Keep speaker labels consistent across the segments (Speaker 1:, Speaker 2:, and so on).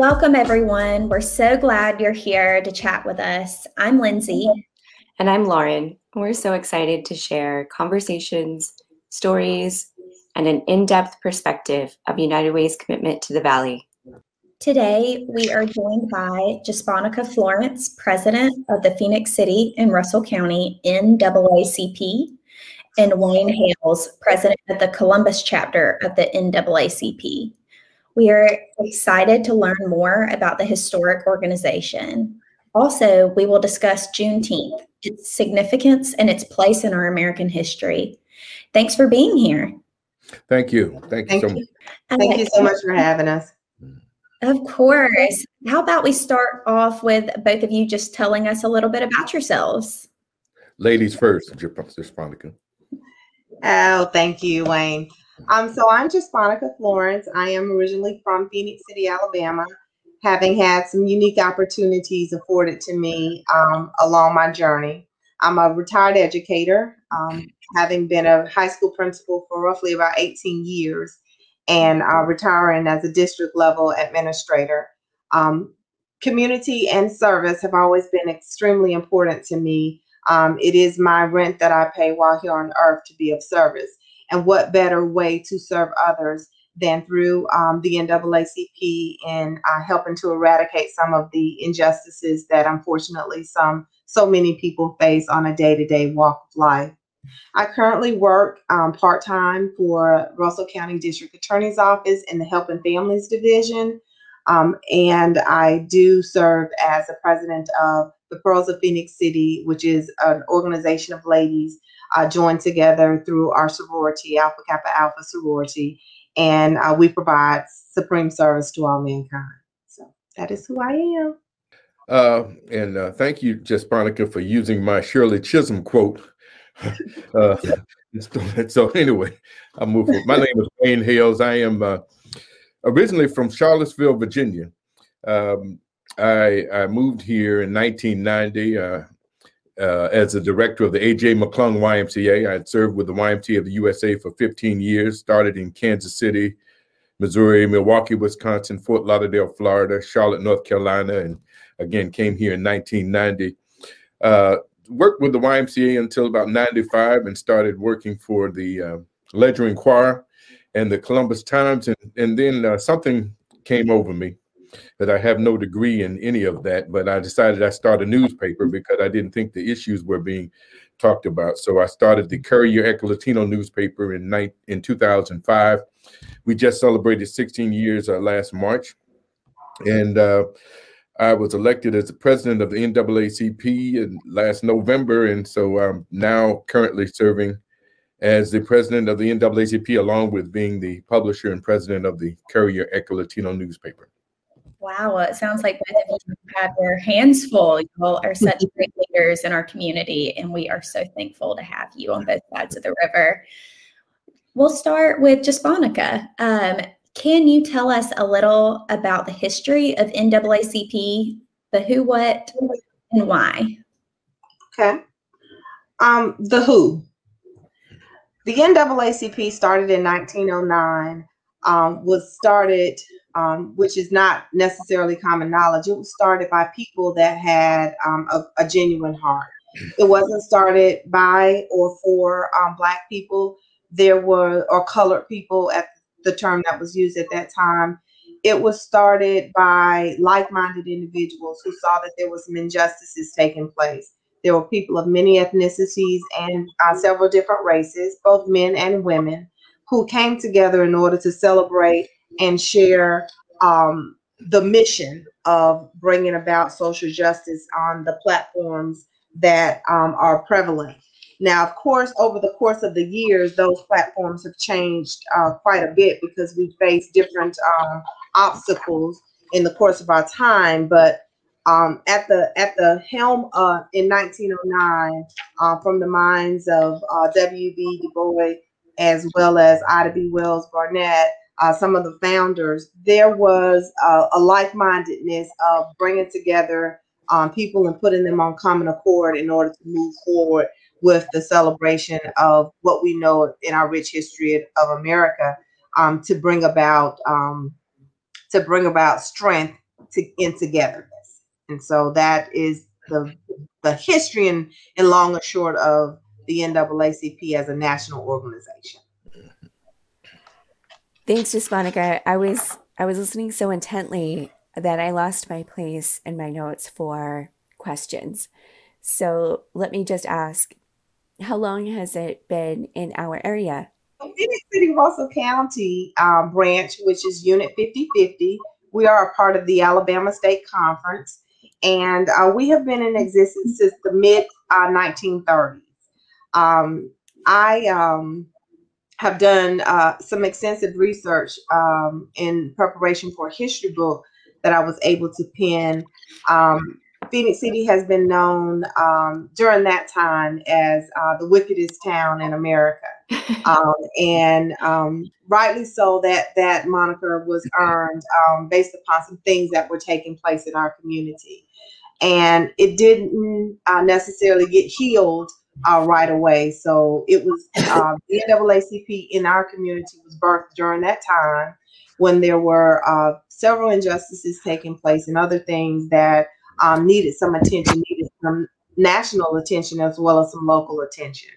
Speaker 1: Welcome, everyone. We're so glad you're here to chat with us. I'm Lindsay.
Speaker 2: And I'm Lauren. We're so excited to share conversations, stories, and an in depth perspective of United Way's commitment to the Valley.
Speaker 1: Today, we are joined by Jasponica Florence, President of the Phenix City and Russell County NAACP, and Wayne Hales, President of the Columbus chapter of the NAACP. We are excited to learn more about the historic organization. Also, we will discuss Juneteenth, its significance, and its place in our American history. Thanks for being here.
Speaker 3: Thank you. Thank you
Speaker 4: Thank
Speaker 3: so
Speaker 4: you.
Speaker 3: much.
Speaker 4: Thank you so much for having us.
Speaker 1: Of course. How about we start off with both of you just telling us a little bit about yourselves?
Speaker 3: Ladies first, Jasponica.
Speaker 4: Oh, thank you, Wayne. Um, so I'm Jasponica Florence. I am originally from Phenix City, Alabama, having had some unique opportunities afforded to me um, along my journey. I'm a retired educator, um, having been a high school principal for roughly about 18 years and uh, retiring as a district level administrator. Um, community and service have always been extremely important to me. Um, it is my rent that I pay while here on earth to be of service. And what better way to serve others than through um, the NAACP and uh, helping to eradicate some of the injustices that unfortunately some so many people face on a day-to-day walk of life. I currently work um, part-time for Russell County District Attorney's Office in the Helping Families Division. Um, and I do serve as the president of the Pearls of Phenix City, which is an organization of ladies uh, joined together through our sorority, Alpha Kappa Alpha sorority, and uh, we provide supreme service to all mankind. So that is who I am.
Speaker 3: Uh, and uh, thank you, Jasponica, for using my Shirley Chisholm quote. uh, so anyway, I'll move forward. My name is Wayne Hales. I am uh, originally from Charlottesville, Virginia. Um, I, I moved here in 1990 uh, as the director of the A.J. McClung YMCA. I had served with the YMCA of the USA for 15 years, started in Kansas City, Missouri, Milwaukee, Wisconsin, Fort Lauderdale, Florida, Charlotte, North Carolina, and again came here in 1990. Uh, worked with the YMCA until about 95 and started working for the uh, Ledger Enquirer and the Columbus Times. And, and then uh, something came over me that I have no degree in any of that, but I decided I start a newspaper because I didn't think the issues were being talked about. So I started the Courier Echo Latino newspaper in, night, in 2005. We just celebrated 16 years uh, last March. And uh, I was elected as the president of the NAACP last November, and so I'm now currently serving as the president of the NAACP, along with being the publisher and president of the Courier Echo Latino newspaper.
Speaker 1: Wow, it sounds like both of you have your hands full. You all are such great leaders in our community, and we are so thankful to have you on both sides of the river. We'll start with Jasponica. Um, can you tell us a little about the history of NAACP, the who, what, and why?
Speaker 4: Okay. Um, the who. The NAACP started in 1909, um, was started, um, which is not necessarily common knowledge. It was started by people that had um, a, a, genuine heart. It wasn't started by or for um, Black people. There were, or colored people at the term that was used at that time. It was started by like-minded individuals who saw that there was some injustices taking place. There were people of many ethnicities and uh, several different races, both men and women, who came together in order to celebrate and share um, the mission of bringing about social justice on the platforms that um, are prevalent. Now, of course, over the course of the years, those platforms have changed uh, quite a bit because we face different um, obstacles in the course of our time. But um, at the at the helm uh, in 1909, uh, from the minds of uh, W.B. Du Bois as well as Ida B. Wells Barnett, uh, some of the founders, there was a like-mindedness of bringing together um, people and putting them on common accord in order to move forward with the celebration of what we know in our rich history of America um, to bring about um, to bring about strength to, in togetherness. And so that is the the history and, and long and short of the NAACP as a national organization.
Speaker 2: Thanks, Jasponica. I was I was listening so intently that I lost my place in my notes for questions. So let me just ask, how long has it been in our area?
Speaker 4: Phenix City Russell County um, branch, which is Unit 5050, we are a part of the Alabama State Conference, and uh, we have been in existence since the mid uh, 1930s. Um, I um, have done uh, some extensive research um, in preparation for a history book that I was able to pen. Um, Phenix City has been known um, during that time as uh, the wickedest town in America, um, and um, rightly so. That that moniker was earned um, based upon some things that were taking place in our community, and it didn't uh, necessarily get healed uh, right away. So it was uh, the NAACP in our community was birthed during that time when there were uh, several injustices taking place and other things that um, needed some attention, needed some national attention as well as some local attention.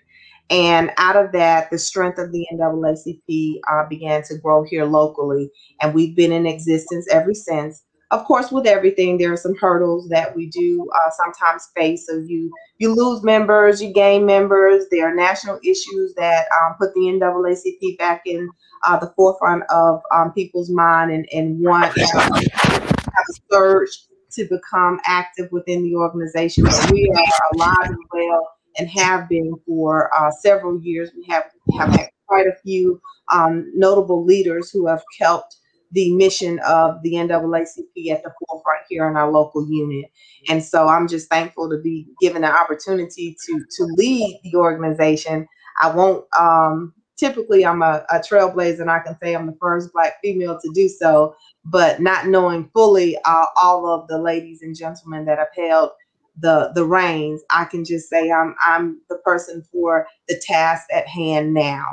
Speaker 4: And out of that, the strength of the NAACP uh, began to grow here locally, and we've been in existence ever since. Of course, with everything, there are some hurdles that we do uh, sometimes face. So you you lose members, you gain members. There are national issues that um, put the NAACP back in uh, the forefront of um, people's mind and, and want to have a surge to become active within the organization. We are alive and well and have been for uh, several years. We have, have had quite a few um, notable leaders who have helped the mission of the NAACP at the forefront here in our local unit. And so I'm just thankful to be given the opportunity to to lead the organization. I won't um, typically I'm a, a trailblazer and I can say I'm the first black female to do so, but not knowing fully uh, all of the ladies and gentlemen that have held the the reins, I can just say I'm I'm the person for the task at hand now.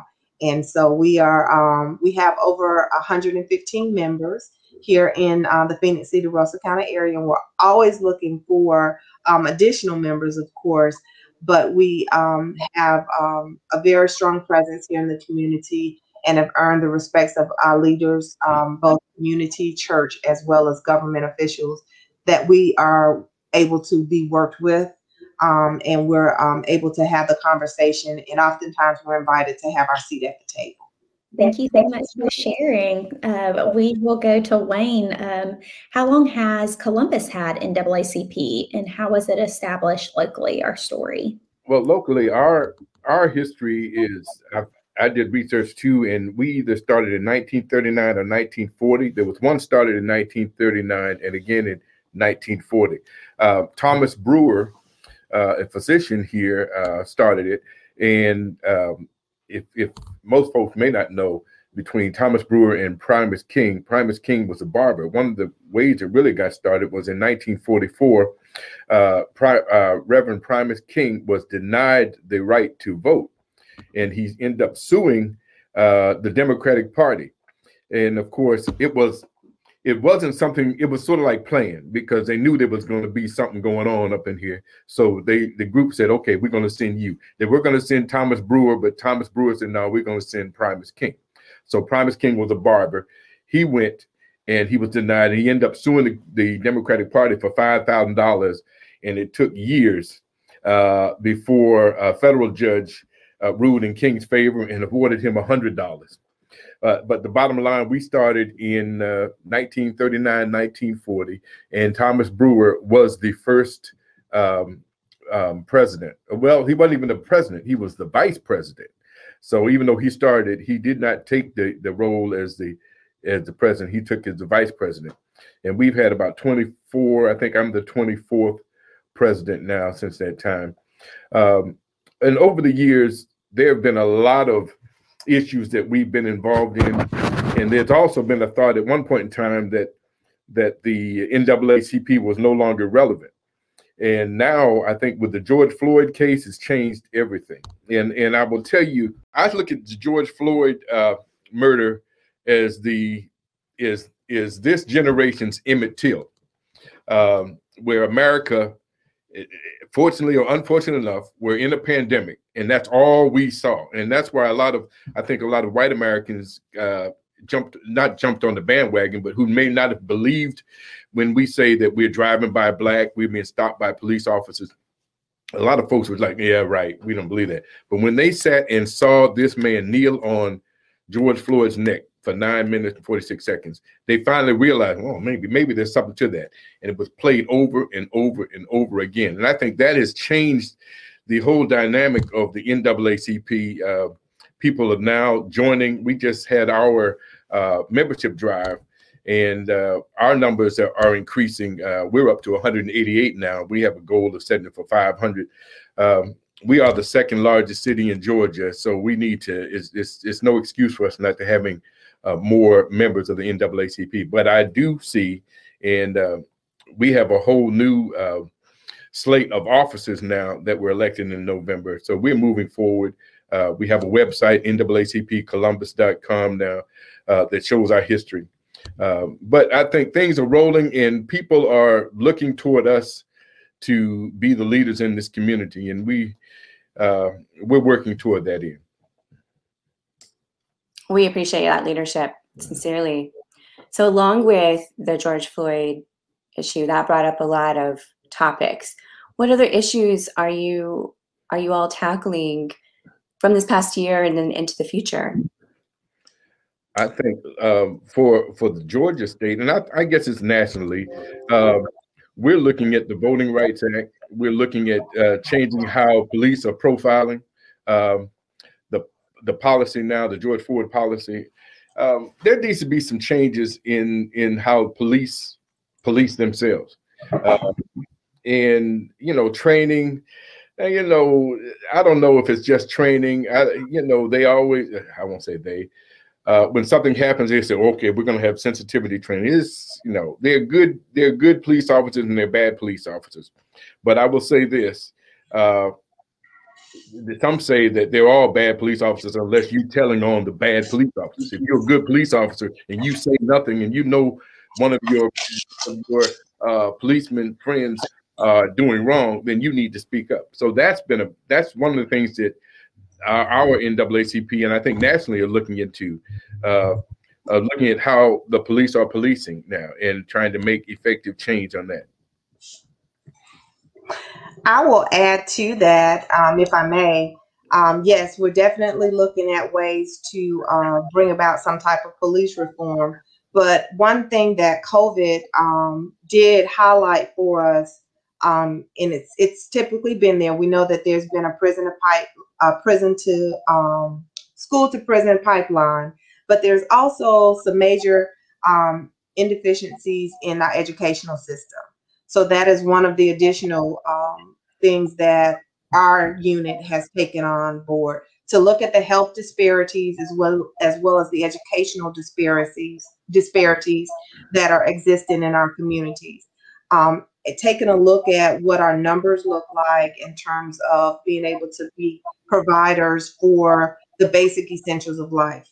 Speaker 4: And so we are um, we have over 115 members here in uh, the Phenix City Russell County area, and we're always looking for um, additional members, of course. But we um, have um, a very strong presence here in the community and have earned the respects of our leaders, um, both community, church, as well as government officials, that we are able to be worked with. Um, and we're um, able to have the conversation, and oftentimes we're invited to have our seat at the table.
Speaker 1: Thank you so much for sharing. Uh, we will go to Wayne. Um, how long has Columbus had NAACP, and how was it established locally? Our story.
Speaker 3: Well, locally, our our history is I've I did research too, and we either started in 1939 or 1940. There was one started in 1939 and again in 1940. Uh, Thomas Brewer, uh, a physician here, uh, started it. And um, if, if most folks may not know, between Thomas Brewer and Primus King, Primus King was a barber. One of the ways it really got started was in 1944. Uh, Pri- uh, Reverend Primus King was denied the right to vote and he ended up suing uh, the Democratic Party. And of course, it was it wasn't something. It was sort of like playing because they knew there was going to be something going on up in here. So they the group said, "Okay, we're going to send you." They were going to send Thomas Brewer, but Thomas Brewer said, "No, we're going to send Primus King." So Primus King was a barber. He went and he was denied. And he ended up suing the, the Democratic Party for five thousand dollars, and it took years uh, before a federal judge uh, ruled in King's favor and awarded him $100. Uh, but the bottom line, we started in uh, 1939, 1940, and Thomas Brewer was the first um, um, president. Well, he wasn't even the president, he was the vice president. So even though he started, he did not take the, the role as the as the president. He took as the vice president. And we've had about 24, I think I'm the 24th president now since that time. Um, and over the years, there have been a lot of issues that we've been involved in, and there's also been a thought at one point in time that that the NAACP was no longer relevant. And now I think with the George Floyd case, it's changed everything. And and I will tell you, I look at the George Floyd uh, murder as the is is this generation's Emmett Till. um, where America, eh, eh, fortunately or unfortunately enough, we're in a pandemic, and that's all we saw, and that's why a lot of I think a lot of white Americans uh, jumped not jumped on the bandwagon, but who may not have believed when we say that we're driving by black, we're being stopped by police officers. A lot of folks was like, "Yeah, right, we don't believe that." But when they sat and saw this man kneel on George Floyd's neck for nine minutes and 46 seconds, they finally realized, oh, maybe, maybe there's something to that. And it was played over and over and over again. And I think that has changed the whole dynamic of the NAACP. Uh, people are now joining. We just had our uh, membership drive, and uh, our numbers are, are increasing. Uh, we're up to 188 now. We have a goal of setting it for 500. Um, we are the second largest city in Georgia, so we need to. It's, it's, it's no excuse for us not to having uh, more members of the NAACP. But I do see, and uh, we have a whole new uh, slate of officers now that we're electing in November. So we're moving forward. Uh, we have a website, NAACPColumbus.com now, uh, that shows our history. Um, but I think things are rolling and people are looking toward us to be the leaders in this community. And we, uh, we're working toward that end.
Speaker 2: We appreciate that leadership sincerely. So, along with the George Floyd issue, that brought up a lot of topics. What other issues are you are you all tackling from this past year and then into the future?
Speaker 3: I think um, for for the Georgia state, and I, I guess it's nationally, uh, we're looking at the Voting Rights Act. We're looking at uh, changing how police are profiling. Um, the policy now, the George Floyd policy, um, there needs to be some changes in in how police police themselves, uh, and you know, training. And, you know, I don't know if it's just training. I, you know, they always, I won't say they, uh, when something happens, they say, okay, we're going to have sensitivity training. Is you know, they're good, they're good police officers and they're bad police officers. But I will say this, uh, some say that they're all bad police officers unless you're telling on the bad police officers. If you're a good police officer and you say nothing and you know one of your your uh, policeman friends uh, doing wrong, then you need to speak up. So that's been a that's one of the things that our, our NAACP and I think nationally are looking into, uh, uh, looking at how the police are policing now and trying to make effective change on that.
Speaker 4: I will add to that, um, if I may. Um, yes, we're definitely looking at ways to uh, bring about some type of police reform. But one thing that COVID um, did highlight for us, um, and it's it's typically been there. We know that there's been a prison to pipe, a prison to um, school to prison pipeline, but there's also some major um, inefficiencies in our educational system. So that is one of the additional um, things that our unit has taken on board to look at the health disparities as well as well as the educational disparities disparities that are existing in our communities. Um, taking a look at what our numbers look like in terms of being able to be providers for the basic essentials of life.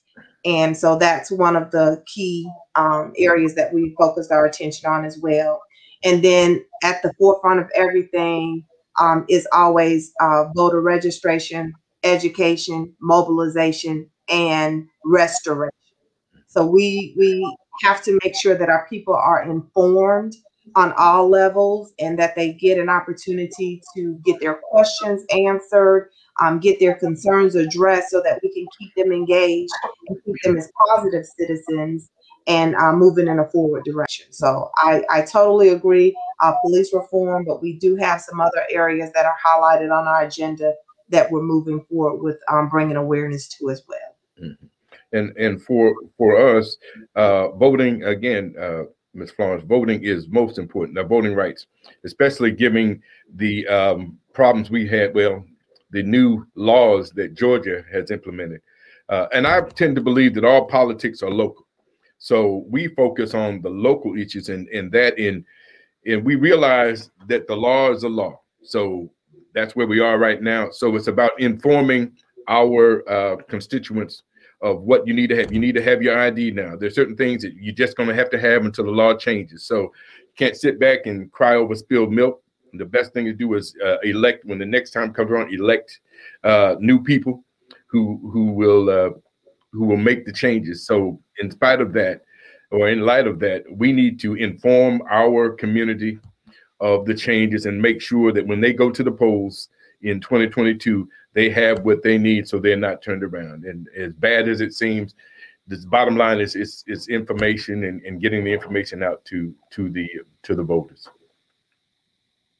Speaker 4: And so that's one of the key um, areas that we focused our attention on as well. And then at the forefront of everything um, is always uh, voter registration, education, mobilization, and restoration. So we we have to make sure that our people are informed on all levels and that they get an opportunity to get their questions answered, um, get their concerns addressed so that we can keep them engaged and keep them as positive citizens and uh, moving in a forward direction. So I, I totally agree, uh, police reform, but we do have some other areas that are highlighted on our agenda that we're moving forward with um, bringing awareness to as well.
Speaker 3: Mm-hmm. And and for for us, uh, voting again, uh, Ms. Florence, voting is most important. Now, voting rights, especially given the um, problems we had. Well, the new laws that Georgia has implemented, uh, and I tend to believe that all politics are local. So we focus on the local issues and, and that in and we realize that the law is a law. So that's where we are right now. So it's about informing our uh, constituents of what you need to have. You need to have your ID now. There's certain things that you're just going to have to have until the law changes. So you can't sit back and cry over spilled milk. The best thing to do is uh, elect when the next time comes around, elect uh, new people who who will uh, who will make the changes. So, in spite of that, or in light of that, we need to inform our community of the changes and make sure that when they go to the polls in 2022, they have what they need so they're not turned around. And as bad as it seems, the bottom line is it's, it's information and, and getting the information out to to the to the voters.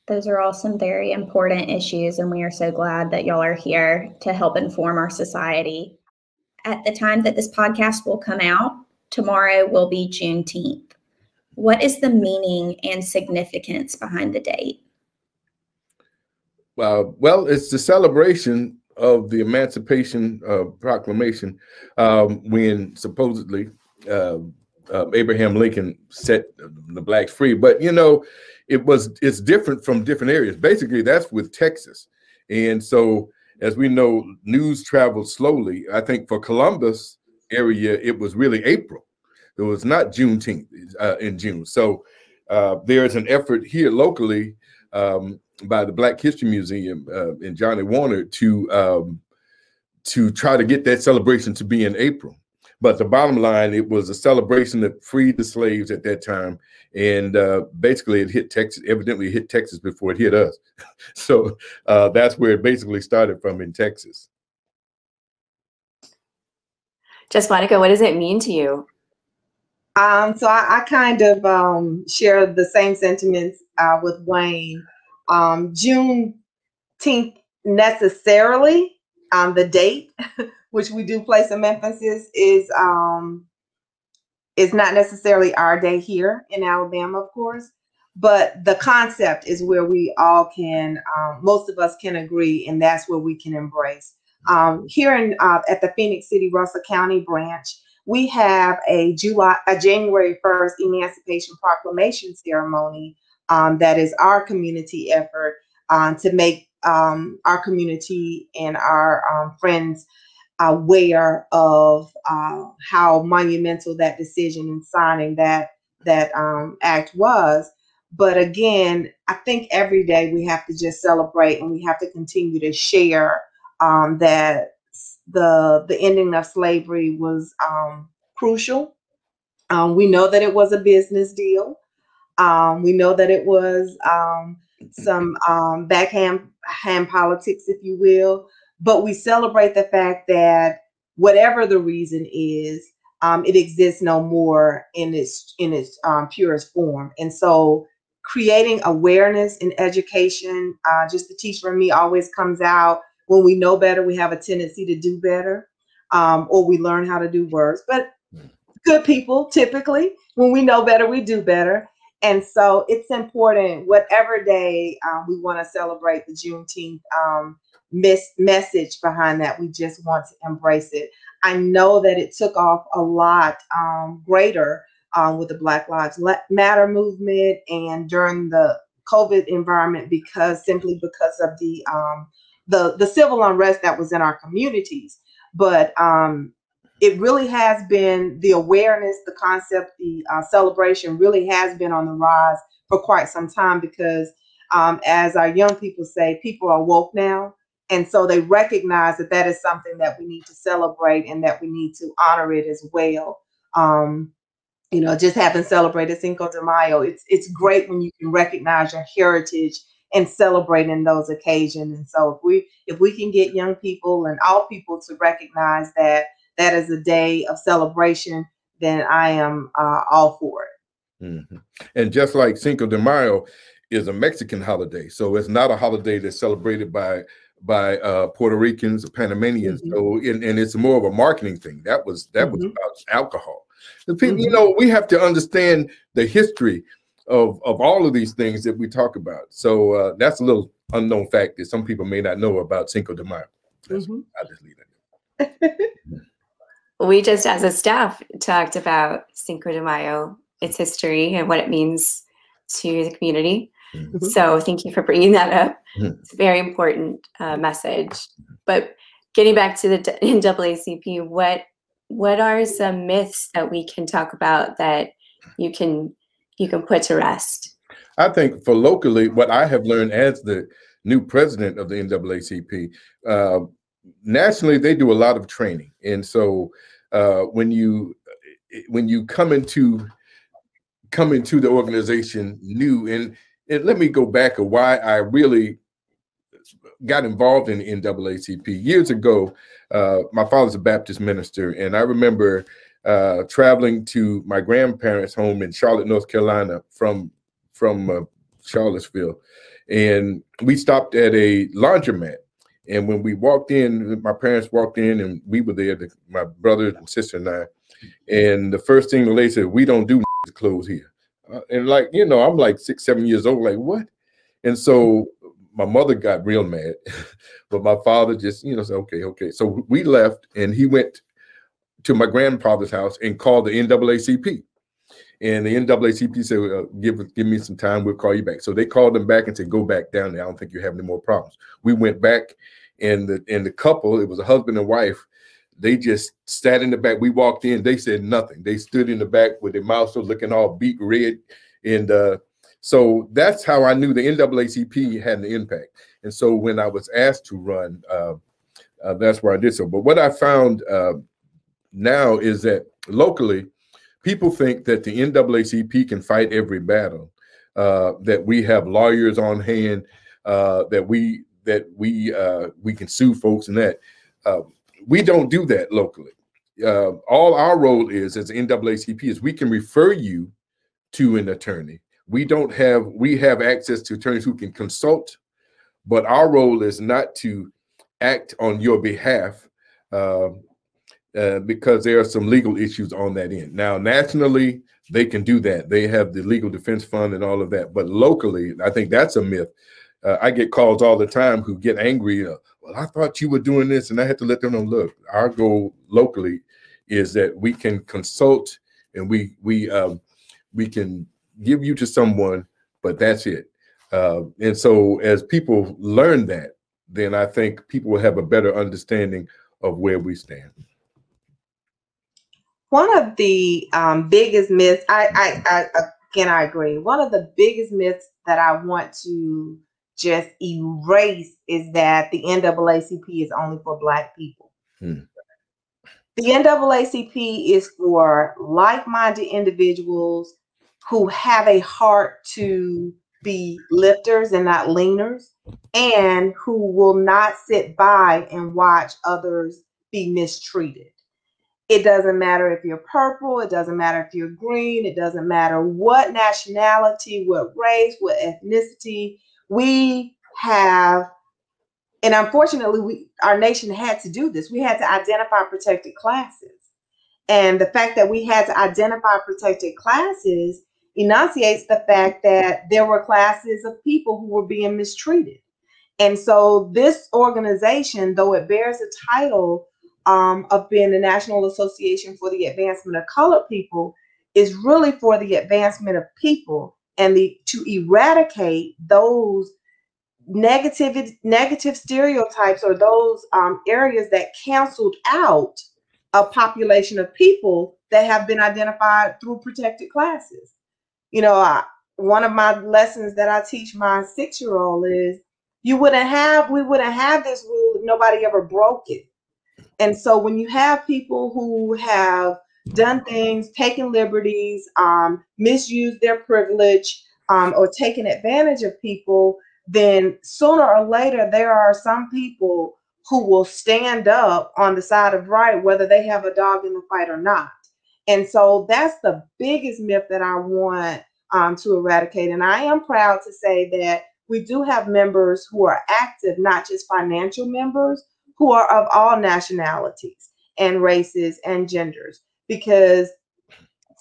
Speaker 1: Those are all some very important issues, and we are so glad that y'all are here to help inform our society. At the time that this podcast will come out, tomorrow will be Juneteenth. What is the meaning and significance behind the date?
Speaker 3: Uh, well, it's the celebration of the Emancipation uh, Proclamation um, when supposedly uh, Abraham Lincoln set the blacks free. But you know, it was it's different from different areas. Basically, that's with Texas, and so as we know, news travels slowly. I think for Columbus area, it was really April. It was not Juneteenth uh, in June. So uh, there is an effort here locally um, by the Black History Museum uh, and Johnny Warner to um, to try to get that celebration to be in April. But the bottom line, it was a celebration that freed the slaves at that time, and uh, basically it hit Texas. Evidently, it hit Texas before it hit us. so uh, that's where it basically started from in Texas.
Speaker 2: Jasponica, what does it mean to you?
Speaker 4: Um, so I, I kind of um, share the same sentiments uh, with Wayne. Um, Juneteenth necessarily um, the date, which we do place some emphasis, is um, is not necessarily our day here in Alabama, of course, but the concept is where we all can, um, most of us can agree, and that's where we can embrace. Um, here in uh, at the Phenix City Russell County branch, we have a July, a January 1st Emancipation Proclamation ceremony um, that is our community effort uh, to make um, our community and our um, friends aware of uh, how monumental that decision and signing that that um, act was. But again, I think every day we have to just celebrate and we have to continue to share um, that the the ending of slavery was um, crucial. Um, we know that it was a business deal. Um, we know that it was um, some um, backhand hand politics, if you will. But we celebrate the fact that whatever the reason is, um, it exists no more in its in its purest form. And so, creating awareness and education, uh, just the teacher in me always comes out when we know better, we have a tendency to do better, um, or we learn how to do worse. But good people, typically, when we know better, we do better. And so it's important, whatever day um, we want to celebrate the Juneteenth um, mis- message behind that, we just want to embrace it. I know that it took off a lot um, greater um, with the Black Lives Matter movement and during the COVID environment because simply because of the um, the the civil unrest that was in our communities. But um, it really has been the awareness, the concept, the uh, celebration really has been on the rise for quite some time because, um, as our young people say, people are woke now. And so they recognize that that is something that we need to celebrate and that we need to honor it as well. Um, you know, just having celebrated Cinco de Mayo, it's it's great when you can recognize your heritage and celebrating those occasions. And so if we if we can get young people and all people to recognize that that is a day of celebration, then I am uh, all for it.
Speaker 3: Mm-hmm. And just like Cinco de Mayo is a Mexican holiday, so it's not a holiday that's celebrated by by uh, Puerto Ricans or Panamanians. Mm-hmm. So, and, and, it's more of a marketing thing. That was that mm-hmm. was about alcohol. The people, you mm-hmm. know, we have to understand the history of of all of these things that we talk about. So uh, that's a little unknown fact that some people may not know about Cinco de Mayo. Mm-hmm. I just leave
Speaker 2: it. we just, as a staff, talked about Cinco de Mayo, its history, and what it means to the community. Mm-hmm. So thank you for bringing that up. Mm-hmm. It's a very important uh, message. But getting back to the NAACP, what what are some myths that we can talk about that you can you can put to rest?
Speaker 3: I think for locally, what I have learned as the new president of the NAACP, uh, nationally they do a lot of training, and so uh, when you when you come into come into the organization new, and, and let me go back of why I really got involved in the NAACP years ago. Uh, my father's a Baptist minister, and I remember uh, traveling to my grandparents' home in Charlotte, North Carolina, from from uh, Charlottesville, and we stopped at a laundromat. And when we walked in, my parents walked in, and we were there, the, my brother and sister and I. And the first thing the lady said, "We don't do clothes here." Uh, and like you know, I'm like six, seven years old. Like what? And so my mother got real mad, but my father just you know said, "Okay, okay." So we left, and he went to my grandfather's house and called the NAACP. And the NAACP said, uh, "Give give me some time. We'll call you back." So they called them back and said, "Go back down there. I don't think you have any more problems." We went back, and the and the couple, it was a husband and wife. They just sat in the back. We walked in. They said nothing. They stood in the back with their mouths looking all beet red, and uh, so that's how I knew the NAACP had an impact. And so when I was asked to run, uh, uh, that's where I did so. But what I found uh, now is that locally, people think that the NAACP can fight every battle, uh, that we have lawyers on hand, uh, that we that we uh, we can sue folks and that. Uh, we don't do that locally. Uh, all our role is as NAACP is we can refer you to an attorney. We don't have we have access to attorneys who can consult, but our role is not to act on your behalf. Uh, because there are some legal issues on that end. Now, nationally, they can do that. They have the legal defense fund and all of that. But locally, I think that's a myth. Uh, I get calls all the time who get angry. Uh, well, I thought you were doing this, and I had to let them know. Look, our goal locally is that we can consult and we we um, we can give you to someone, but that's it. Uh, and so, as people learn that, then I think people will have a better understanding of where we stand.
Speaker 4: One of the um, biggest myths, I, I, I, again, I agree. One of the biggest myths that I want to just erase is that the NAACP is only for Black people. Hmm. The NAACP is for like minded individuals who have a heart to be lifters and not leaners, and who will not sit by and watch others be mistreated. It doesn't matter if you're purple, it doesn't matter if you're green, it doesn't matter what nationality, what race, what ethnicity. We have, and unfortunately, we our nation had to do this. We had to identify protected classes. And the fact that we had to identify protected classes enunciates the fact that there were classes of people who were being mistreated. And so this organization, though it bears a title um, of being the National Association for the Advancement of Colored People is really for the advancement of people and the to eradicate those negative negative stereotypes or those um, areas that canceled out a population of people that have been identified through protected classes. You know, I, one of my lessons that I teach my six year old is you wouldn't have we wouldn't have this rule if nobody ever broke it and so when you have people who have done things, taken liberties, um, misused their privilege, um, or taken advantage of people, then sooner or later there are some people who will stand up on the side of right, whether they have a dog in the fight or not. And so that's the biggest myth that I want um, to eradicate. And I am proud to say that we do have members who are active, not just financial members, who are of all nationalities and races and genders because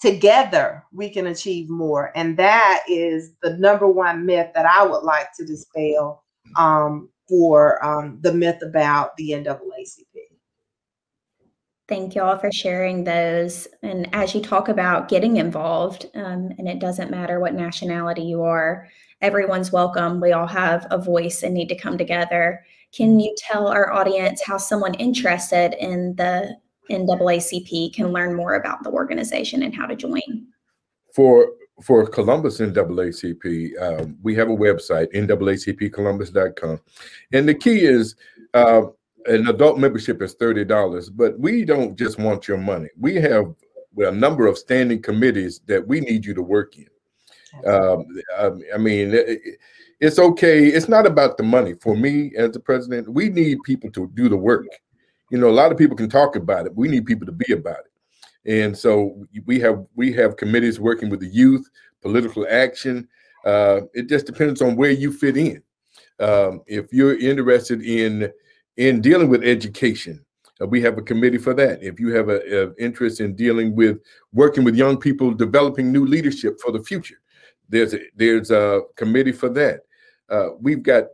Speaker 4: together we can achieve more and that is the number one myth that i would like to dispel um, for um, the myth about the naacp
Speaker 1: Thank you all for sharing those. And as you talk about getting involved, um, and it doesn't matter what nationality you are, everyone's welcome. We all have a voice and need to come together. Can you tell our audience how someone interested in the NAACP can learn more about the organization and how to join?
Speaker 3: For for Columbus NAACP, um, we have a website, naacpcolumbus.com. And the key is uh, an adult membership is $30, but we don't just want your money. We have a number of standing committees that we need you to work in. Um, I mean, it's okay. It's not about the money. For me as the president, we need people to do the work. You know, a lot of people can talk about it. We need people to be about it. And so we have we have committees working with the youth, political action. Uh, it just depends on where you fit in. Um, if you're interested in in dealing with education, uh, we have a committee for that. If you have an interest in dealing with working with young people, developing new leadership for the future, there's a, there's a committee for that. Uh, we've got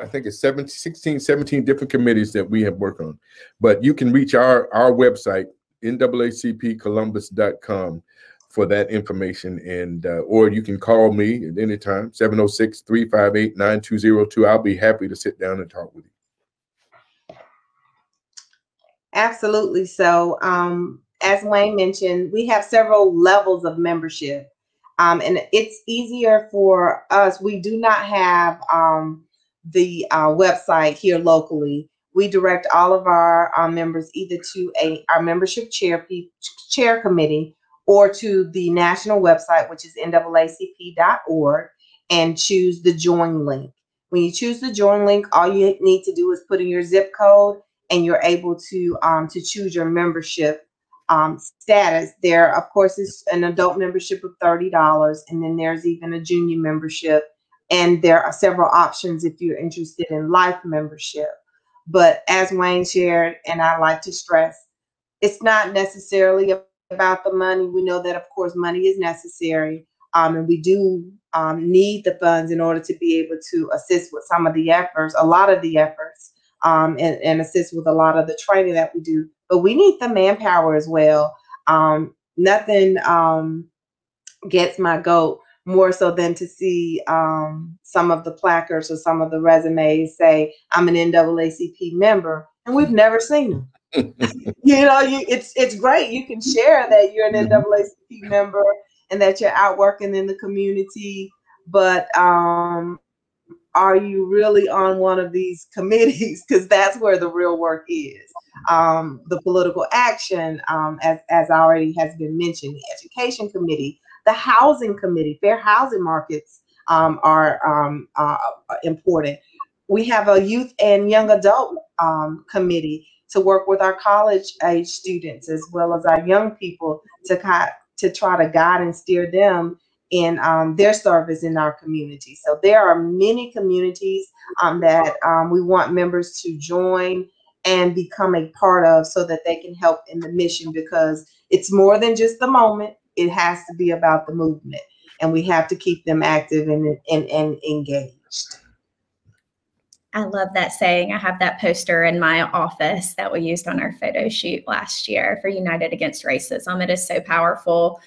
Speaker 3: I think it's 17, 16, 17 different committees that we have worked on. But you can reach our our website naacpcolumbus.com for that information. And uh, or you can call me at any time 706-358-9202 i'll be happy to sit down and talk with you.
Speaker 4: Absolutely. So um, as wayne mentioned we have several levels of membership um, and it's easier for us we do not have um, the uh, website here locally we direct all of our, our members either to a our membership chair chair committee or to the national website, which is naacp.org, and choose the join link. When you choose the join link, all you need to do is put in your zip code, and you're able to um, to choose your membership um, status. There, of course, is an adult membership of thirty dollars, and then there's even a junior membership, and there are several options if you're interested in life membership. But as Wayne shared, and I like to stress, it's not necessarily about the money. We know that, of course, money is necessary. Um, and we do um, need the funds in order to be able to assist with some of the efforts, a lot of the efforts, um, and, and, assist with a lot of the training that we do. But we need the manpower as well. Um, nothing um, gets my goat more so than to see um, some of the placards or some of the resumes say I'm an NAACP member, and we've never seen them. you know, you, it's it's great. You can share that you're an mm-hmm. NAACP member and that you're out working in the community, but um, are you really on one of these committees? Because that's where the real work is. Um, the political action, um, as, as already has been mentioned, the education committee, the housing committee, fair housing markets um, are um, uh, important. We have a youth and young adult um, committee to work with our college age students as well as our young people to, to try to guide and steer them in um, their service in our community. So there are many communities um, that um, we want members to join and become a part of so that they can help in the mission because it's more than just the moment it has to be about the movement and we have to keep them active and, and, and engaged.
Speaker 1: I love that saying. I have that poster in my office that we used on our photo shoot last year for United Against Racism. It is so powerful.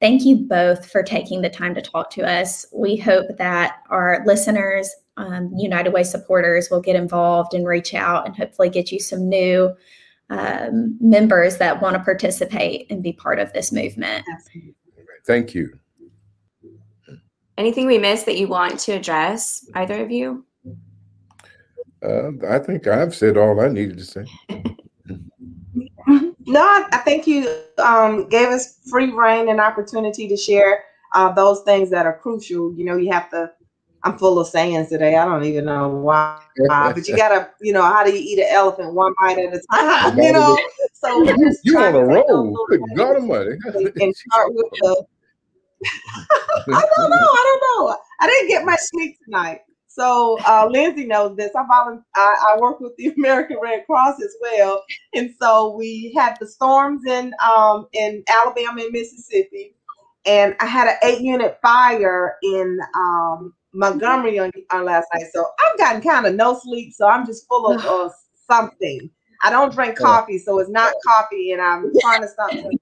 Speaker 1: Thank you both for taking the time to talk to us. We hope that our listeners, um, United Way supporters, will get involved and reach out and hopefully get you some new um, members that want to participate and be part of this movement.
Speaker 3: Thank you.
Speaker 2: Anything we missed that you want to address, either of you?
Speaker 3: Uh, I think I've said all I needed to say.
Speaker 4: no, I think you um, gave us free rein and opportunity to share uh, those things that are crucial. You know, you have to I'm full of sayings today. I don't even know why, but you gotta, you know, how do you eat an elephant one bite at a time? You know, so
Speaker 3: you on a roll. Good God Almighty!
Speaker 4: And start with the. I don't know. I don't know. I didn't get my sleep tonight. So uh, Lindsay knows this. I, volunteer, I, I work with the American Red Cross as well, and so we had the storms in um, in Alabama and Mississippi, and I had an eight unit fire in um, Montgomery on, on last night. So I've gotten kind of no sleep. So I'm just full of uh, something. I don't drink coffee, so it's not coffee, and I'm trying to stop drinking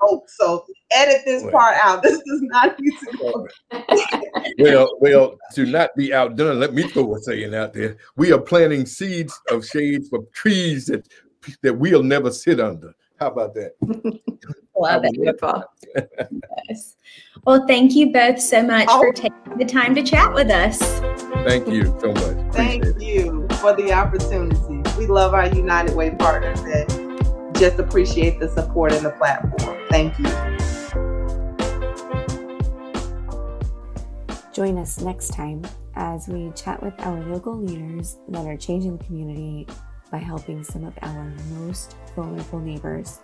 Speaker 4: Coke. So edit this part out. This does not need to go.
Speaker 3: well, well, to not be outdone, let me throw a saying out there. We are planting seeds of shade for trees that that we'll never sit under. How about that?
Speaker 1: Love it.
Speaker 5: Beautiful.
Speaker 1: Yes. Well, thank you both so much
Speaker 4: Oh.
Speaker 1: for taking the time to chat with us.
Speaker 3: Thank you so much.
Speaker 4: Thank
Speaker 3: it.
Speaker 4: you for the opportunity. We love our United Way partners and just appreciate the support and the platform. Thank you.
Speaker 5: Join us next time as we chat with our local leaders that are changing the community by helping some of our most vulnerable neighbors,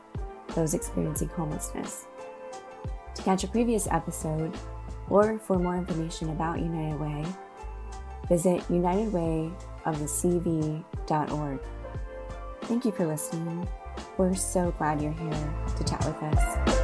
Speaker 5: those experiencing homelessness. To catch a previous episode or for more information about United Way, visit unitedwayofthecv.org. Thank you for listening. We're so glad you're here to chat with us.